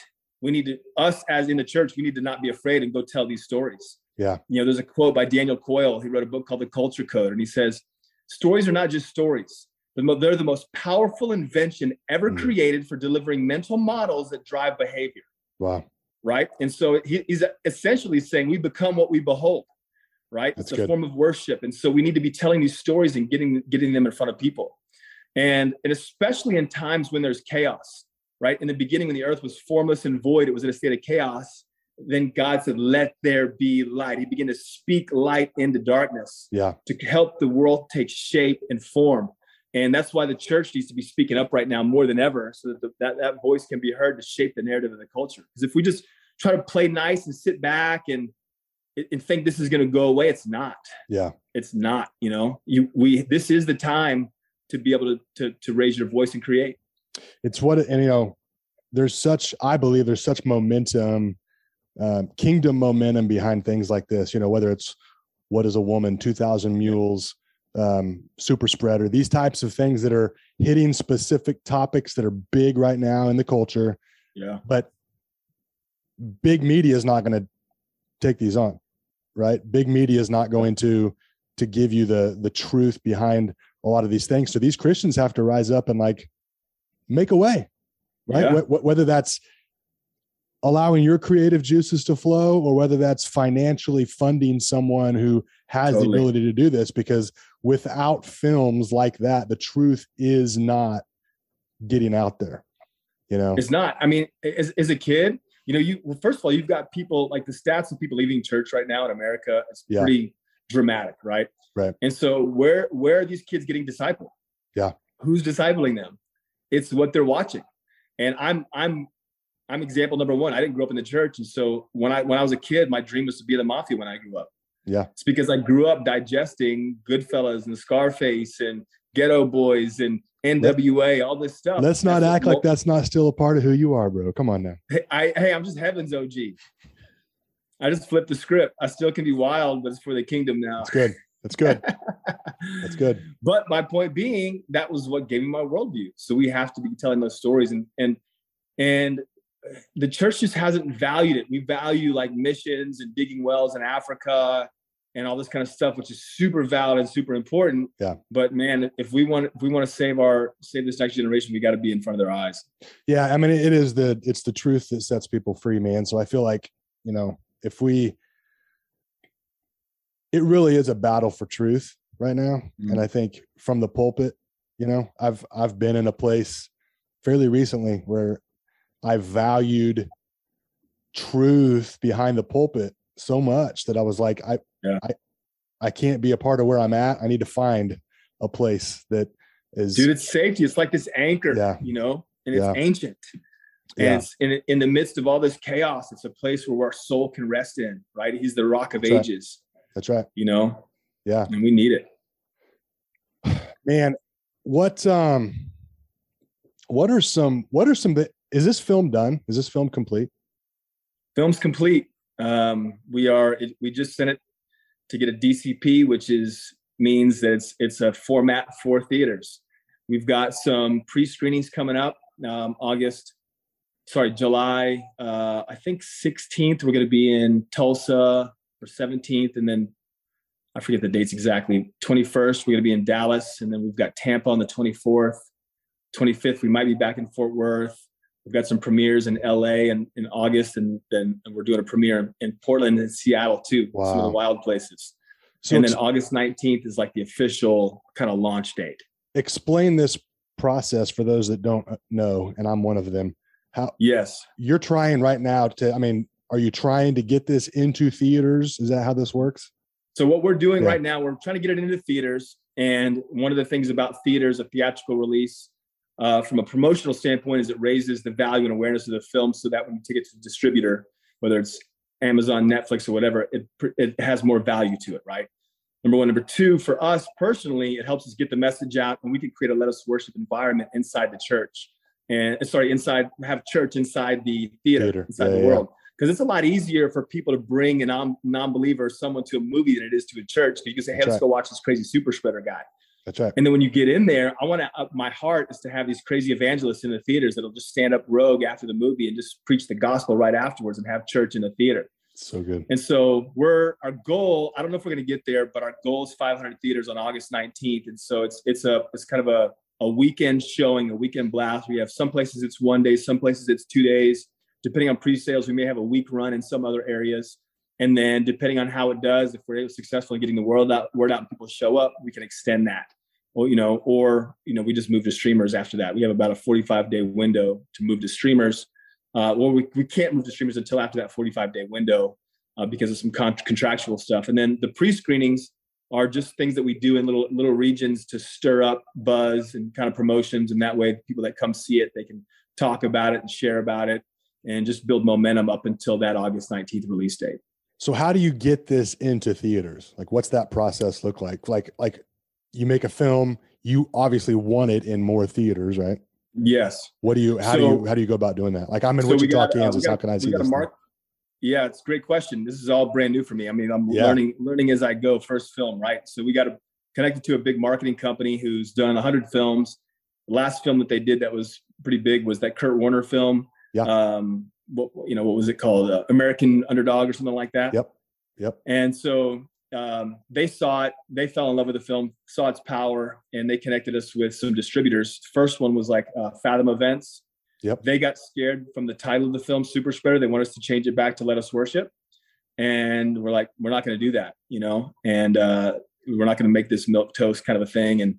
we need to us as in the church, we need to not be afraid and go tell these stories yeah you know, there's a quote by Daniel Coyle. He wrote a book called The Culture Code, and he says, Stories are not just stories, but they're the most powerful invention ever Mhm. created for delivering mental models that drive behavior, wow right? And so he, he's essentially saying we become what we behold, right? That's it's a good. form of worship. And so we need to be telling these stories and getting getting them in front of people. And, and especially in times when there's chaos, right? In the beginning, when the earth was formless and void, it was in a state of chaos then God said, Let there be light. He began to speak light into darkness yeah to help the world take shape and form. And that's why the church needs to be speaking up right now more than ever so that the, that, that voice can be heard to shape the narrative of the culture. Because if we just try to play nice and sit back and, and think this is going to go away, it's not. yeah It's not, you know, you, we, this is the time to be able to, to, to raise your voice and create. it's what and you know there's such i believe there's such momentum um, kingdom momentum behind things like this you know whether it's what is a woman 2000 mules um, super spreader these types of things that are hitting specific topics that are big right now in the culture Yeah. but big media is not going to take these on right big media is not going to to give you the the truth behind a lot of these things so these christians have to rise up and like make a way right Yeah. Wh- whether that's allowing your creative juices to flow or whether that's financially funding someone who has Totally. the ability to do this because without films like that the truth is not getting out there you know It's not. I mean, as, as a kid, you know, you well, first of all, you've got people like the stats of people leaving church right now in America. It's Yeah. pretty dramatic, right? Right. And so, where where are these kids getting discipled? Yeah. Who's discipling them? It's what they're watching. And I'm I'm I'm example number one. I didn't grow up in the church, and so when I when I was a kid, my dream was to be the mafia when I grew up. Yeah. It's because I grew up digesting Goodfellas and Scarface and Geto Boys and NWA, all this stuff. let's not That's act like that's not still a part of who you are bro come on now Hey, I, hey, I'm just heaven's OG. I just flipped the script. I still can be wild, but it's for the kingdom now. that's good that's good that's good But my point being, that was what gave me my worldview. So we have to be telling those stories, and and and the church just hasn't valued it. We value like missions and digging wells in Africa and all this kind of stuff, which is super valid and super important. Yeah. But man, if we want if we want to save our save this next generation, we got to be in front of their eyes. Yeah, I mean, it is the it's the truth that sets people free, man. So I feel like you know if we, it really is a battle for truth right now, Mhm. and I think from the pulpit, you know, I've I've been in a place fairly recently where I valued truth behind the pulpit so much that I was like, I, Yeah. I, I can't be a part of where I'm at. I need to find a place that is, Dude, it's safety. It's like this anchor, Yeah. you know, and it's Yeah. ancient. And yeah, it's in, in the midst of all this chaos, it's a place where our soul can rest in, right? He's the rock of That's right. ages, that's right. you know, Yeah. and we need it. man what um what are some what are some is this film done is this film complete Film's complete. Um, we are, it, we just sent it to get a DCP, which is means that it's, it's a format for theaters. We've got some pre-screenings coming up um, August, sorry, July. Uh, I think 16th. We're going to be in Tulsa or 17th, and then I forget the dates exactly. 21st, we're going to be in Dallas, and then we've got Tampa on the 24th. 25th, we might be back in Fort Worth. We've got some premieres in LA in, in August, and then and we're doing a premiere in Portland and Seattle too. Wow. Some of the wild places. So and then August 19th is like the official kind of launch date. Explain this process for those that don't uh, know, and I'm one of them. How yes, you're trying right now to, I mean, are you trying to get this into theaters? Is that how this works? So what we're doing yeah. right now, we're trying to get it into theaters. And one of the things about theaters, a theatrical release, uh, from a promotional standpoint, is it raises the value and awareness of the film, so that when you take it to the distributor, whether it's Amazon, Netflix, or whatever, it it has more value to it, right? Number one. Number two, for us personally, it helps us get the message out, and we can create a let us worship environment inside the church, and sorry, inside have church inside the theater, theater. inside yeah, the world. Because it's a lot easier for people to bring a non non-believer, someone to a movie than it is to a church. Because you can say, "Hey, That's let's right. go watch this crazy super spreader guy." That's right. And then when you get in there, I want to. Uh, my heart is to have these crazy evangelists in the theaters that'll just stand up rogue after the movie and just preach the gospel right afterwards and have church in the theater. So good. And so we're our goal. I don't know if we're going to get there, but our goal is 500 theaters on August 19th. And so it's it's a it's kind of a a weekend showing, a weekend blast. We have some places it's one day, some places it's two days. Depending on pre-sales, we may have a week run in some other areas. And then depending on how it does, if we're successful in getting the word out, word out and people show up, we can extend that. Or, you know, or, you know, we just move to streamers after that. We have about a 45 day window to move to streamers uh, well, we, we can't move to streamers until after that 45 day window uh, because of some con- contractual stuff. And then the pre screenings are just things that we do in little little regions to stir up buzz and kind of promotions. And that way, people that come see it, they can talk about it and share about it and just build momentum up until that August 19th release date. So how do you get this into theaters? Like what's that process look like? Like like you make a film, you obviously want it in more theaters, right? Yes. What do you? How so, do you? How do you go about doing that? Like I'm in so Wichita, got, Kansas. Uh, got, how can I see this? Mark, yeah, it's a great question. This is all brand new for me. I mean, I'm yeah. learning learning as I go. First film, right? So we got to connected to a big marketing company who's done 100 films. The last film that they did that was pretty big was that Kurt Warner film. Yeah. Um, what you know, what was it called? Uh, American Underdog or something like that. Yep. Yep. And so um, they saw it, they fell in love with the film, saw its power, and they connected us with some distributors. First one was like uh, Fathom Events. Yep. They got scared from the title of the film, Super Spreader. They want us to change it back to Let Us Worship, and we're like, we're not going to do that, you know, and uh, we're not going to make this milk toast kind of a thing. And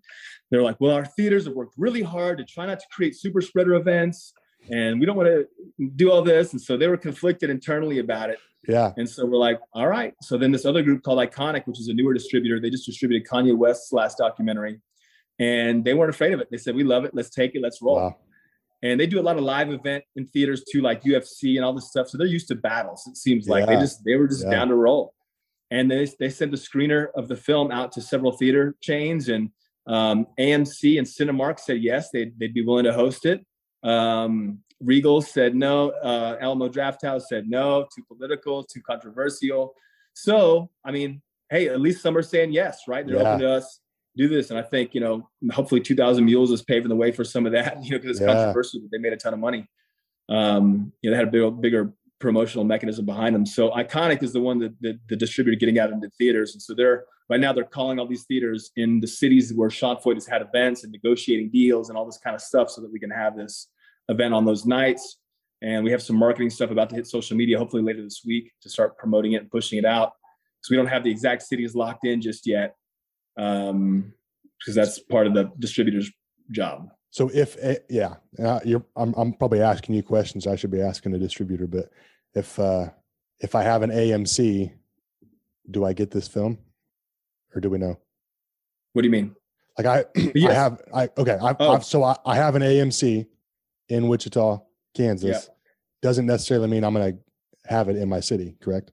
they're like, well, our theaters have worked really hard to try not to create super spreader events, and we don't want to do all this. And so they were conflicted internally about it. Yeah. And so we're like, all right. So then this other group called Iconic, which is a newer distributor, they just distributed Kanye West's last documentary. And they weren't afraid of it. They said, we love it. Let's take it. Let's roll. Wow. And they do a lot of live event in theaters too, like UFC and all this stuff. So they're used to battles. It seems like yeah. they just they were just yeah. down to roll. And they they sent the screener of the film out to several theater chains, and um, AMC and Cinemark said yes, they'd they'd be willing to host it. Um, Regal said no. Uh, Alamo Drafthouse said no. Too political. Too controversial. So, I mean, hey, at least some are saying yes, right? They're yeah. open to us do this, and I think you know, hopefully, 2,000 Mules is paving the way for some of that. You know, because it's yeah. controversial, but they made a ton of money. Um, you know, they had a bigger, bigger promotional mechanism behind them. So Iconic is the one that, that the distributor getting out into theaters, and so they're right now they're calling all these theaters in the cities where Sean Feucht has had events and negotiating deals and all this kind of stuff, so that we can have this event on those nights. And we have some marketing stuff about to hit social media, hopefully later this week, to start promoting it and pushing it out. Because we don't have the exact cities locked in just yet, um, because that's part of the distributor's job. So if eh, yeah, you're, I'm I'm probably asking you questions I should be asking a distributor, but if uh, if I have an AMC, do I get this film, or do we know? What do you mean? Like I, yes. I have I okay I've, oh. I've so I, I have an AMC in Wichita, Kansas, yeah. doesn't necessarily mean I'm going to have it in my city. Correct?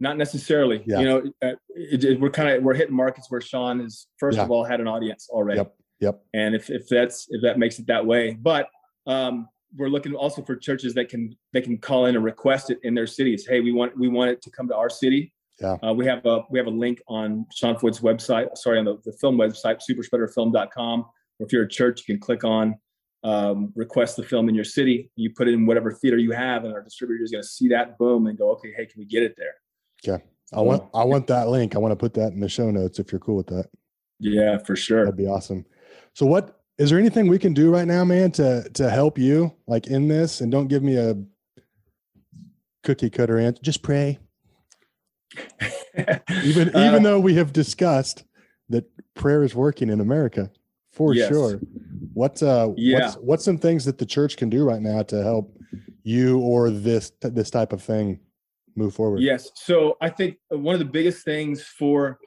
Not necessarily. Yeah. You know, uh, it, it, we're kind of we're hitting markets where Sean is first yeah. of all had an audience already. Yep. Yep. And if if that's if that makes it that way, but um, we're looking also for churches that can they can call in and request it in their cities. Hey, we want we want it to come to our city. Yeah. Uh, we have a we have a link on Sean Feucht's website. Sorry, on the, the film website, superspreaderfilm.com or if you're a church, you can click on um, request the film in your city. You put it in whatever theater you have, and our distributor is going to see that boom and go, okay, hey, can we get it there? Okay. I want I want that link. I want to put that in the show notes if you're cool with that. Yeah, for sure. That'd be awesome. So what is there anything we can do right now, man, to to help you like in this? And don't give me a cookie cutter answer. Just pray. even uh, even though we have discussed that prayer is working in America for yes. sure. What uh yeah. what's what's some things that the church can do right now to help you or this this type of thing move forward? Yes. So I think one of the biggest things for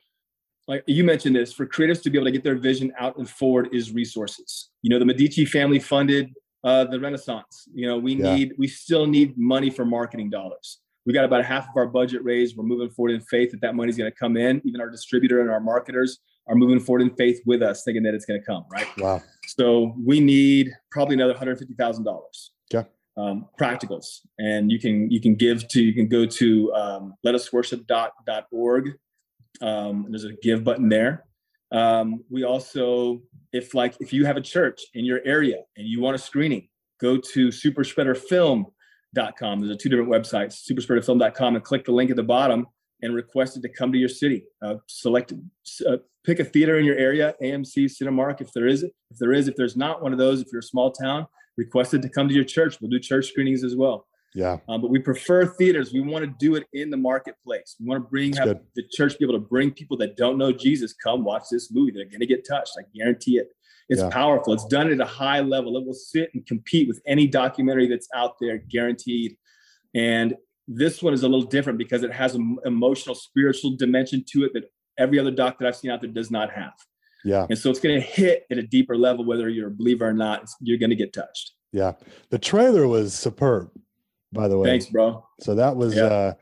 like you mentioned this for creatives to be able to get their vision out and forward is resources. You know, the Medici family funded uh, the Renaissance. You know, we yeah. need we still need money for marketing dollars. We got about half of our budget raised. We're moving forward in faith that that money's going to come in. Even our distributor and our marketers are moving forward in faith with us, thinking that it's going to come. Right. Wow. So we need probably another hundred fifty thousand dollars. Okay um, practicals and you can you can give to you can go to um, letusworship.org um, there's a give button there um, we also if like if you have a church in your area and you want a screening go to superspreaderfilm.com there's a two different websites superspreaderfilm.com and click the link at the bottom and request it to come to your city uh, select uh, pick a theater in your area amc cinemark if there is if there is if there's not one of those if you're a small town requested to come to your church. We'll do church screenings as well. Yeah. Um, but we prefer theaters. We want to do it in the marketplace. We want to bring have the church be able to bring people that don't know Jesus come watch this movie. They're going to get touched. I guarantee it. It's yeah. powerful. It's done at a high level. It will sit and compete with any documentary that's out there, guaranteed. And this one is a little different because it has an emotional, spiritual dimension to it that every other doc that I've seen out there does not have. Yeah. And so it's going to hit at a deeper level, whether you're a believer or not, you're going to get touched. Yeah. The trailer was superb, by the way. Thanks, bro. So that was, yeah. uh,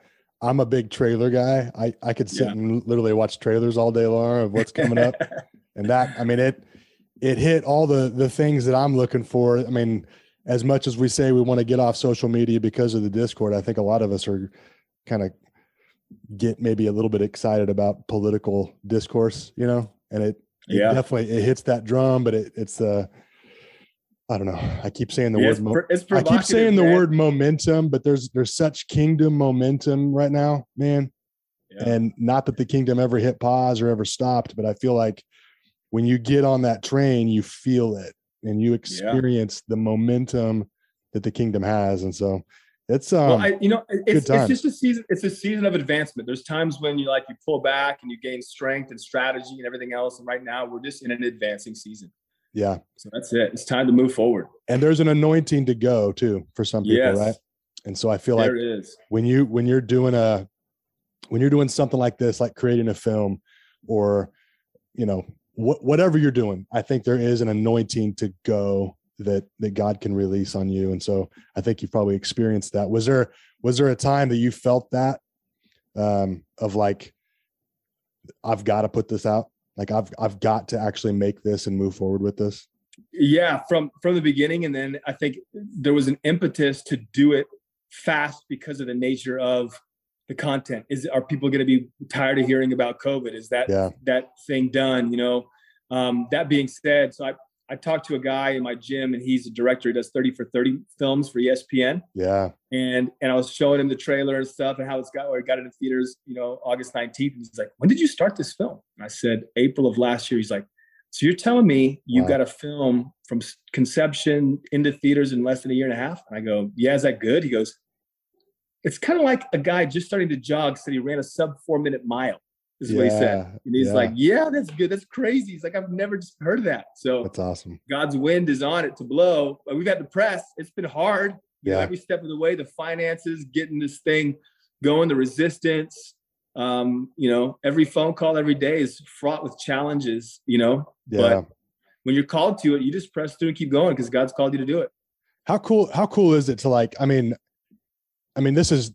I'm a big trailer guy. I, I could sit yeah. and literally watch trailers all day long of what's coming up. and that, I mean, it, it hit all the, the things that I'm looking for. I mean, as much as we say we want to get off social media because of the discord, I think a lot of us are kind of get maybe a little bit excited about political discourse, you know, and it, yeah, definitely it hits that drum, but it, it's uh I don't know. I keep saying the yeah, word. Mo- I keep saying the man. word momentum, but there's there's such kingdom momentum right now, man. Yeah. And not that the kingdom ever hit pause or ever stopped, but I feel like when you get on that train, you feel it and you experience yeah. the momentum that the kingdom has. And so it's um, well, I, you know, it's, it's just a season. It's a season of advancement. There's times when you like you pull back and you gain strength and strategy and everything else. And right now, we're just in an advancing season. Yeah. So that's it. It's time to move forward. And there's an anointing to go too for some people, yes. right? And so I feel there like when you when you're doing a when you're doing something like this, like creating a film or you know wh- whatever you're doing, I think there is an anointing to go that that God can release on you. And so I think you've probably experienced that. Was there was there a time that you felt that um of like I've got to put this out? Like I've I've got to actually make this and move forward with this? Yeah, from from the beginning and then I think there was an impetus to do it fast because of the nature of the content. Is are people going to be tired of hearing about COVID? Is that yeah. that thing done, you know? Um, that being said, so I I talked to a guy in my gym and he's a director. He does 30 for 30 films for ESPN. Yeah. And and I was showing him the trailer and stuff and how it's got where it got into theaters, you know, August 19th. And he's like, when did you start this film? And I said, April of last year. He's like, so you're telling me you wow. got a film from conception into theaters in less than a year and a half? And I go, yeah, is that good? He goes, it's kind of like a guy just starting to jog said he ran a sub four minute mile is yeah, what he said. And he's yeah. like, Yeah, that's good. That's crazy. He's like, I've never just heard of that. So that's awesome. God's wind is on it to blow. But we've had the press. It's been hard. Yeah. Every step of the way, the finances, getting this thing going, the resistance. Um, you know, every phone call every day is fraught with challenges, you know. Yeah. But when you're called to it, you just press through and keep going because God's called you to do it. How cool, how cool is it to like, I mean, I mean, this is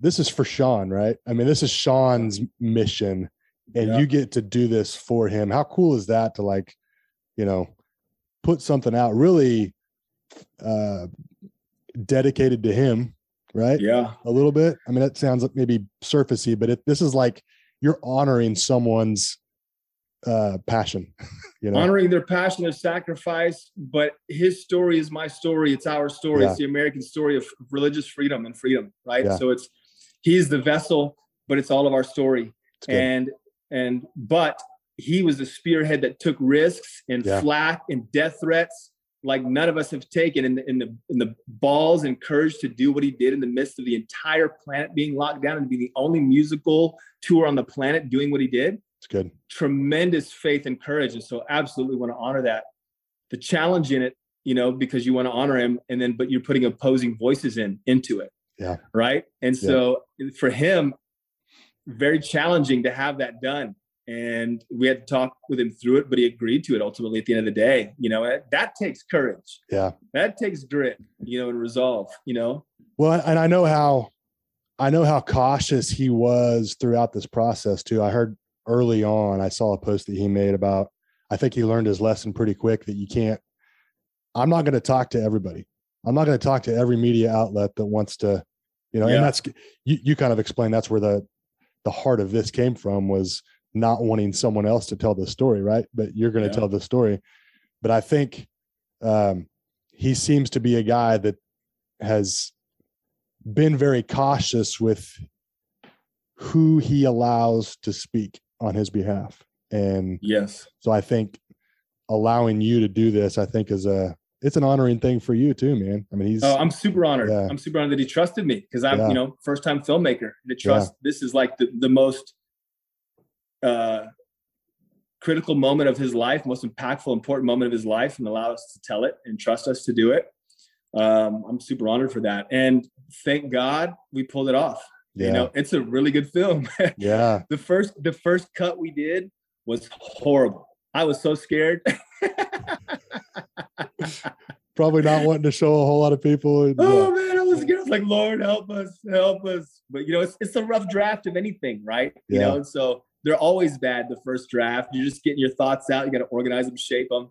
this is for Sean, right? I mean, this is Sean's mission and yeah. you get to do this for him. How cool is that to like, you know, put something out really uh dedicated to him, right? Yeah. A little bit. I mean, that sounds maybe surfacey, but it, this is like you're honoring someone's uh, passion. You know, honoring their passion, their sacrifice. But his story is my story. It's our story. Yeah. It's the American story of religious freedom and freedom, right? Yeah. So it's he's the vessel, but it's all of our story. And and but he was the spearhead that took risks and Yeah. flack and death threats like none of us have taken in the, in the in the balls and courage to do what he did in the midst of the entire planet being locked down and be the only musical tour on the planet doing what he did it's good. tremendous faith and courage and so absolutely want to honor that the challenge in it you know because you want to honor him and then but you're putting opposing voices in into it Yeah. right and so for him very challenging to have that done and we had to talk with him through it but he agreed to it ultimately at the end of the day you know that, that takes courage Yeah. that takes grit you know and resolve you know Well, and I know how I know how cautious he was throughout this process too. I heard early on, I saw a post that he made about I think he learned his lesson pretty quick that you can't I'm not going to talk to everybody. I'm not going to talk to every media outlet that wants to, you know, Yeah. and that's you you kind of explained that's where the the heart of this came from was not wanting someone else to tell the story, right? But you're going to Yeah. tell the story. But I think um he seems to be a guy that has been very cautious with who he allows to speak on his behalf. And yes so I think allowing you to do this, I think is a it's an honoring thing for you too, man. I mean, he's Oh, I'm super honored. Yeah. I'm super honored that he trusted me because I'm, Yeah. you know, first time filmmaker. To trust this is like the, the most uh, critical moment of his life, most impactful, important moment of his life, and allow us to tell it and trust us to do it. Um, I'm super honored for that, and thank God we pulled it off. Yeah, You know, it's a really good film. yeah, the first the first cut we did was horrible. I was so scared. probably not wanting to show a whole lot of people. and, oh yeah, man, I was scared. I was like, Lord, help us, help us. But you know, it's it's a rough draft of anything, right? You know, and so they're always bad the first draft. You're just getting your thoughts out. You got to organize them, shape them.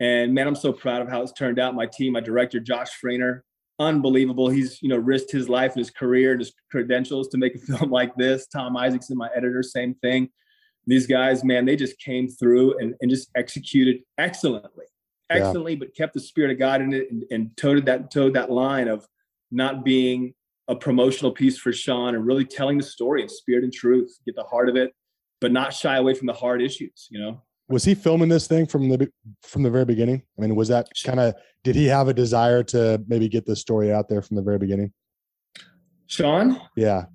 And man, I'm so proud of how it's turned out. My team, my director, Josh Frainer, unbelievable. He's you know risked his life and his career and his credentials to make a film like this. Tom Isaacs Isaacson, my editor, same thing. These guys, man, they just came through and, and just executed excellently, Yeah. excellently, but kept the spirit of God in it and, and toed that toed that line of not being a promotional piece for Sean and really telling the story in spirit and truth, get the heart of it, but not shy away from the hard issues. You know, was he filming this thing from the from the very beginning? I mean, was that kind of did he have a desire to maybe get this story out there from the very beginning? Sean. Yeah,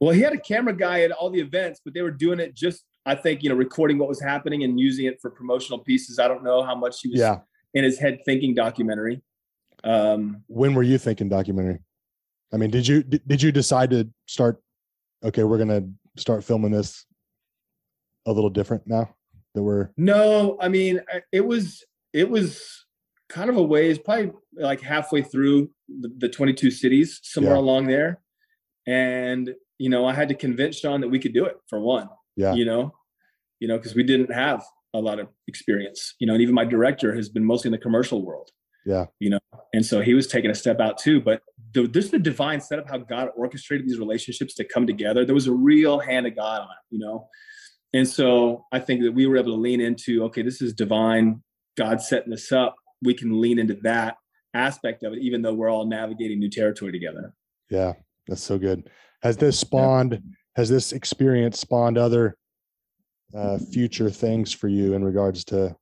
Well, he had a camera guy at all the events, but they were doing it just, I think, you know, recording what was happening and using it for promotional pieces. I don't know how much he was yeah. in his head thinking documentary. Um, When were you thinking documentary? I mean, did you did, did you decide to start? Okay, we're gonna start filming this a little different now that we're no, I mean, it was, it was kind of a ways, probably like halfway through the, the 22 cities, somewhere Yeah. along there. And, you know, I had to convince Sean that we could do it for one. Yeah. you know, you know, because we didn't have a lot of experience, you know, and even my director has been mostly in the commercial world. Yeah. You know, and so he was taking a step out too. But the, this is the divine setup, how God orchestrated these relationships to come together. There was a real hand of God on it, you know. And so I think that we were able to lean into, okay, this is divine, God setting this up. We can lean into that aspect of it, even though we're all navigating new territory together. Yeah, that's so good. Has this spawned? Has this experience spawned other uh, future things for you in regards to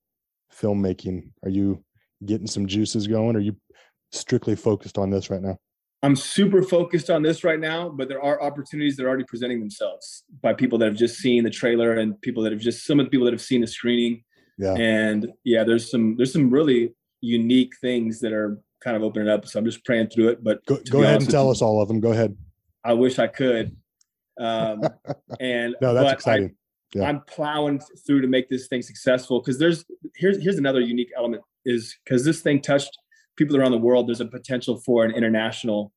filmmaking? Are you getting some juices going? Are you strictly focused on this right now? I'm super focused on this right now, but there are opportunities that are already presenting themselves by people that have just seen the trailer and people that have just some of the people that have seen the screening. Yeah, And yeah, there's some there's some really unique things that are kind of opening up. So I'm just praying through it. But go, go ahead honest and tell us all of them. Go ahead. I wish I could. Um, and No, that's but I- exciting. Yeah. I'm plowing through to make this thing successful because there's here's here's another unique element is because this thing touched people around the world. There's a potential for an international,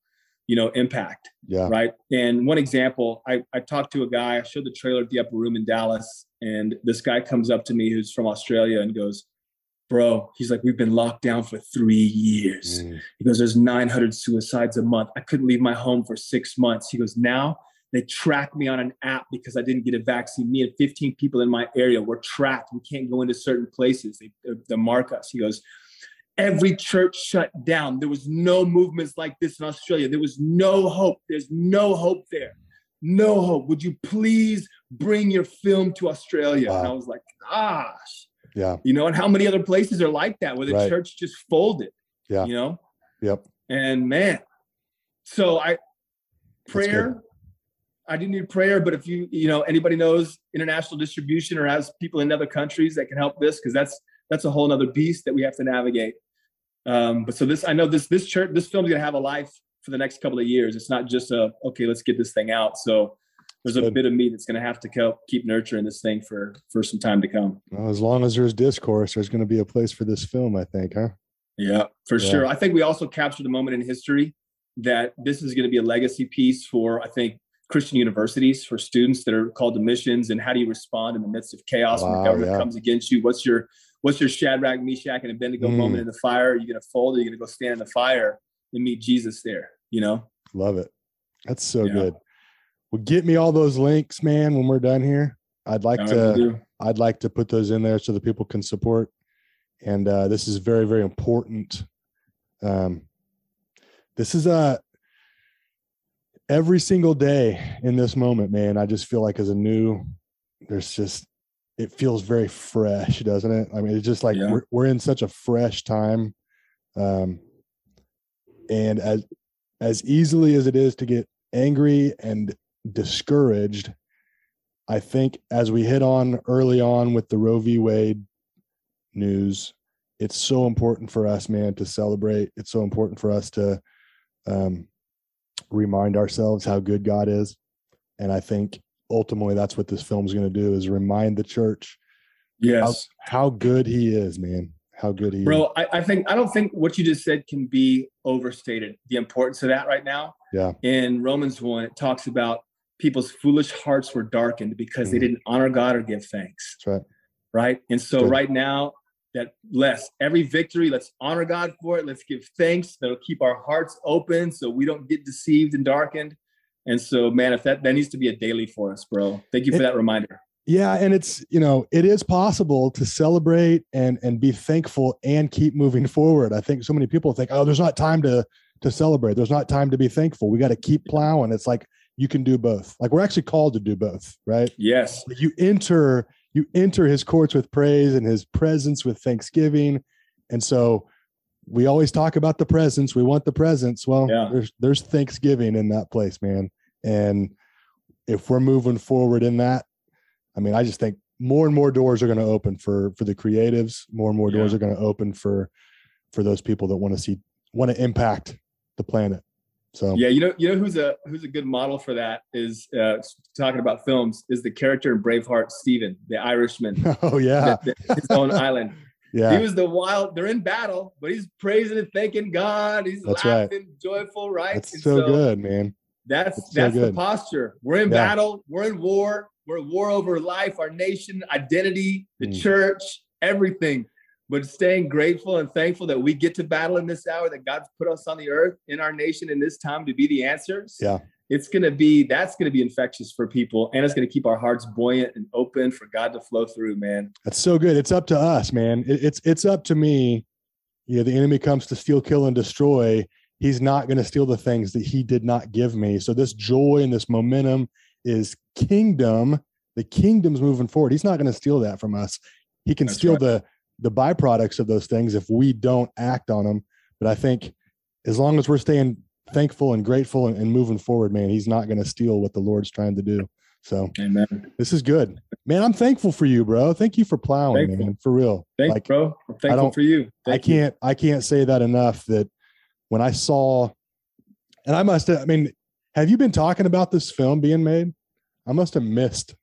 you know, impact, yeah, right? And one example, I I talked to a guy. I showed the trailer at the Upper Room in Dallas, and this guy comes up to me who's from Australia and goes, "Bro," he's like, "We've been locked down for three years." Mm, He goes, There's 900 suicides a month. I couldn't leave my home for six months. He goes, Now They track me on an app because I didn't get a vaccine. Me and 15 people in my area were tracked. We can't go into certain places. They, they mark us. He goes, every church shut down. There was no movements like this in Australia. There was no hope. There's no hope there. No hope. Would you please bring your film to Australia? Wow. And I was like, gosh. Yeah. You know, and how many other places are like that where the Right. church just folded? Yeah. You know? Yep. And man, so I prayer. I do need prayer, but if you you know anybody knows international distribution or has people in other countries that can help this, because that's that's a whole other beast that we have to navigate. Um, but so this, I know this this church, this film's gonna have a life for the next couple of years. It's not just a okay, let's get this thing out. So there's a bit of me that's gonna have to help keep nurturing this thing for for some time to come. Well, as long as there's discourse, there's going to be a place for this film, I think, huh? Yeah, for Yeah. sure. I think we also captured a moment in history that this is going to be a legacy piece for, I think, Christian universities for students that are called to missions and how do you respond in the midst of chaos when the government yeah. comes against you? What's your what's your Shadrach, Meshach, and Abednego Mm. moment in the fire? Are you going to fold? Or are you going to go stand in the fire and meet Jesus there? You know? Love it. That's so Yeah. good. Well, get me all those links, man, when we're done here. I'd like All to. I'd like to put those in there so that people can support. And uh, this is very, very important. Um, this is a every single day in this moment, man. I just feel like as a new, there's just it feels very fresh, doesn't it? I mean, it's just like Yeah. we're we're in such a fresh time. Um, and as as easily as it is to get angry and discouraged, I think as we hit on early on with the Roe v. Wade news, it's so important for us, man, to celebrate. It's so important for us to um, remind ourselves how good God is. And I think ultimately that's what this film's going to do is remind the church Yes. how good he is, man. How good he is. Bro, I, I think I don't think what you just said can be overstated. The importance of that right now. Yeah. In Romans one, it talks about people's foolish hearts were darkened because they Mhm. didn't honor God or give thanks. That's right. Right. And so Good. right now, that less every victory, let's honor God for it. Let's give thanks. That'll keep our hearts open so we don't get deceived and darkened. And so, man, if that that needs to be a daily for us, bro. Thank you for It- that reminder. Yeah, and it's you know it is possible to celebrate and and be thankful and keep moving forward. I think so many people think, oh, there's not time to to celebrate. There's not time to be thankful. We got to keep plowing. It's like you can do both. Like we're actually called to do both, right? Yes. You enter you enter his courts with praise and his presence with thanksgiving, and so we always talk about the presence. We want the presence. Well, Yeah. there's there's thanksgiving in that place, man. And if we're moving forward in that, I mean, I just think more and more doors are going to open for for the creatives. More and more doors Yeah. are going to open for for those people that want to see want to impact the planet. So Yeah, you know, you know who's a who's a good model for that is uh, talking about films is the character in Braveheart, Stephen, the Irishman, oh yeah, that- that- his own island. Yeah, he was the wild. They're in battle, but he's praising and thanking God. He's That's right. laughing, joyful, right? that's And so, good, man. That's That's so the posture. We're in Yeah. battle. We're in war. We're at war over life, our nation, identity, the Mm. church, everything. But staying grateful and thankful that we get to battle in this hour, that God's put us on the earth in our nation in this time to be the answers. Yeah. It's gonna be that's gonna be infectious for people, and it's gonna keep our hearts buoyant and open for God to flow through, man. That's so good. It's up to us, man. It, it's it's up to me. Yeah, the enemy comes to steal, kill, and destroy. He's not going to steal the things that he did not give me. So this joy and this momentum is kingdom. The kingdom's moving forward. He's not going to steal that from us. He can That's steal right. the the byproducts of those things if we don't act on them. But I think as long as we're staying thankful and grateful and, and moving forward, man, he's not going to steal what the Lord's trying to do. So Amen. this is good, man. I'm thankful for you, bro. Thank you for plowing, Thankful. man. For real. Thanks, like bro. I'm thankful for you. I Thank you. can't, I can't say that enough. That when I saw, and I must, have, I mean, have you been talking about this film being made? I must have missed.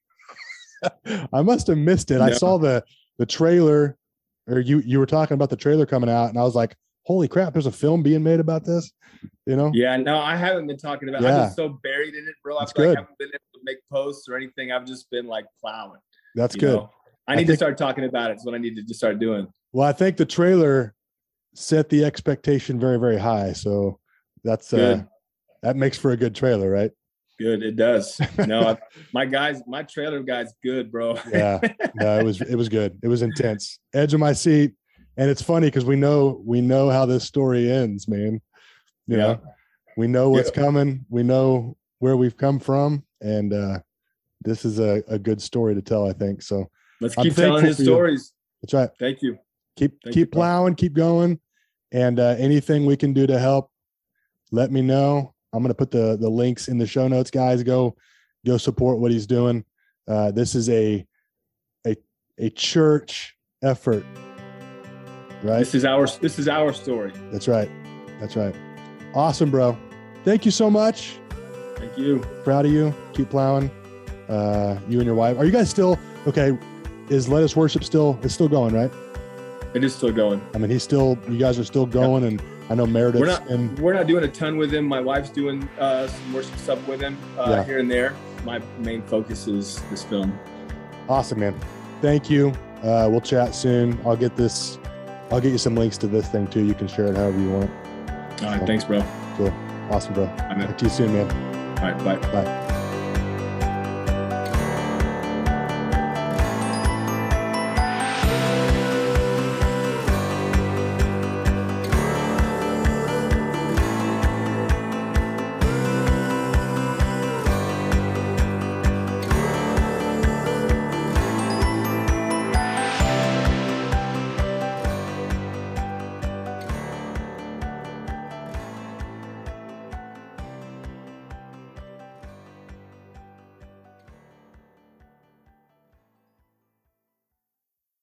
I must have missed it. I saw the the trailer, or you you were talking about the trailer coming out, and I was like, "Holy crap! There's a film being made about this." You know? Yeah, no, I haven't been talking about. Yeah. I'm just so buried in it, bro. I like. I haven't been able to make posts or anything. I've just been like plowing. That's good. know? I I need to start talking about it. It's what I need to just start doing. Well, I think the trailer set the expectation very, very high. So that's uh that makes for a good trailer, right? Good. It does. No, I, my guys, my trailer guy's good, bro. yeah, no, it was it was good. It was intense. Edge of my seat, and it's funny because we know we know how this story ends, man. You Yeah. know, we know what's coming. We know where we've come from, and uh, this is a, a good story to tell. I think so. Let's keep telling his you. stories. That's right. Thank you. Keep Thank keep bro. plowing, keep going, and uh, anything we can do to help, let me know. I'm gonna put the the links in the show notes, guys. Go go support what he's doing. Uh, this is a a a church effort, right? This is our this is our story. That's right. That's right. Awesome, bro. Thank you so much. Thank you. Proud of you. Keep plowing. Uh, you and your wife. Are you guys still okay? Is Let Us Worship still? It's still going, right? It is still going. I mean, he's still. You guys are still going, and I know Meredith. We're not and we're not doing a ton with him. My wife's doing uh, some worship stuff with him uh, Yeah. here and there. My main focus is this film. awesome, man. Thank you. Uh, we'll chat soon. I'll get this. I'll get you some links to this thing too. You can share it however you want. All right, thanks, bro. Cool. Awesome, bro. Talk to you soon, man. All right, bye. Bye.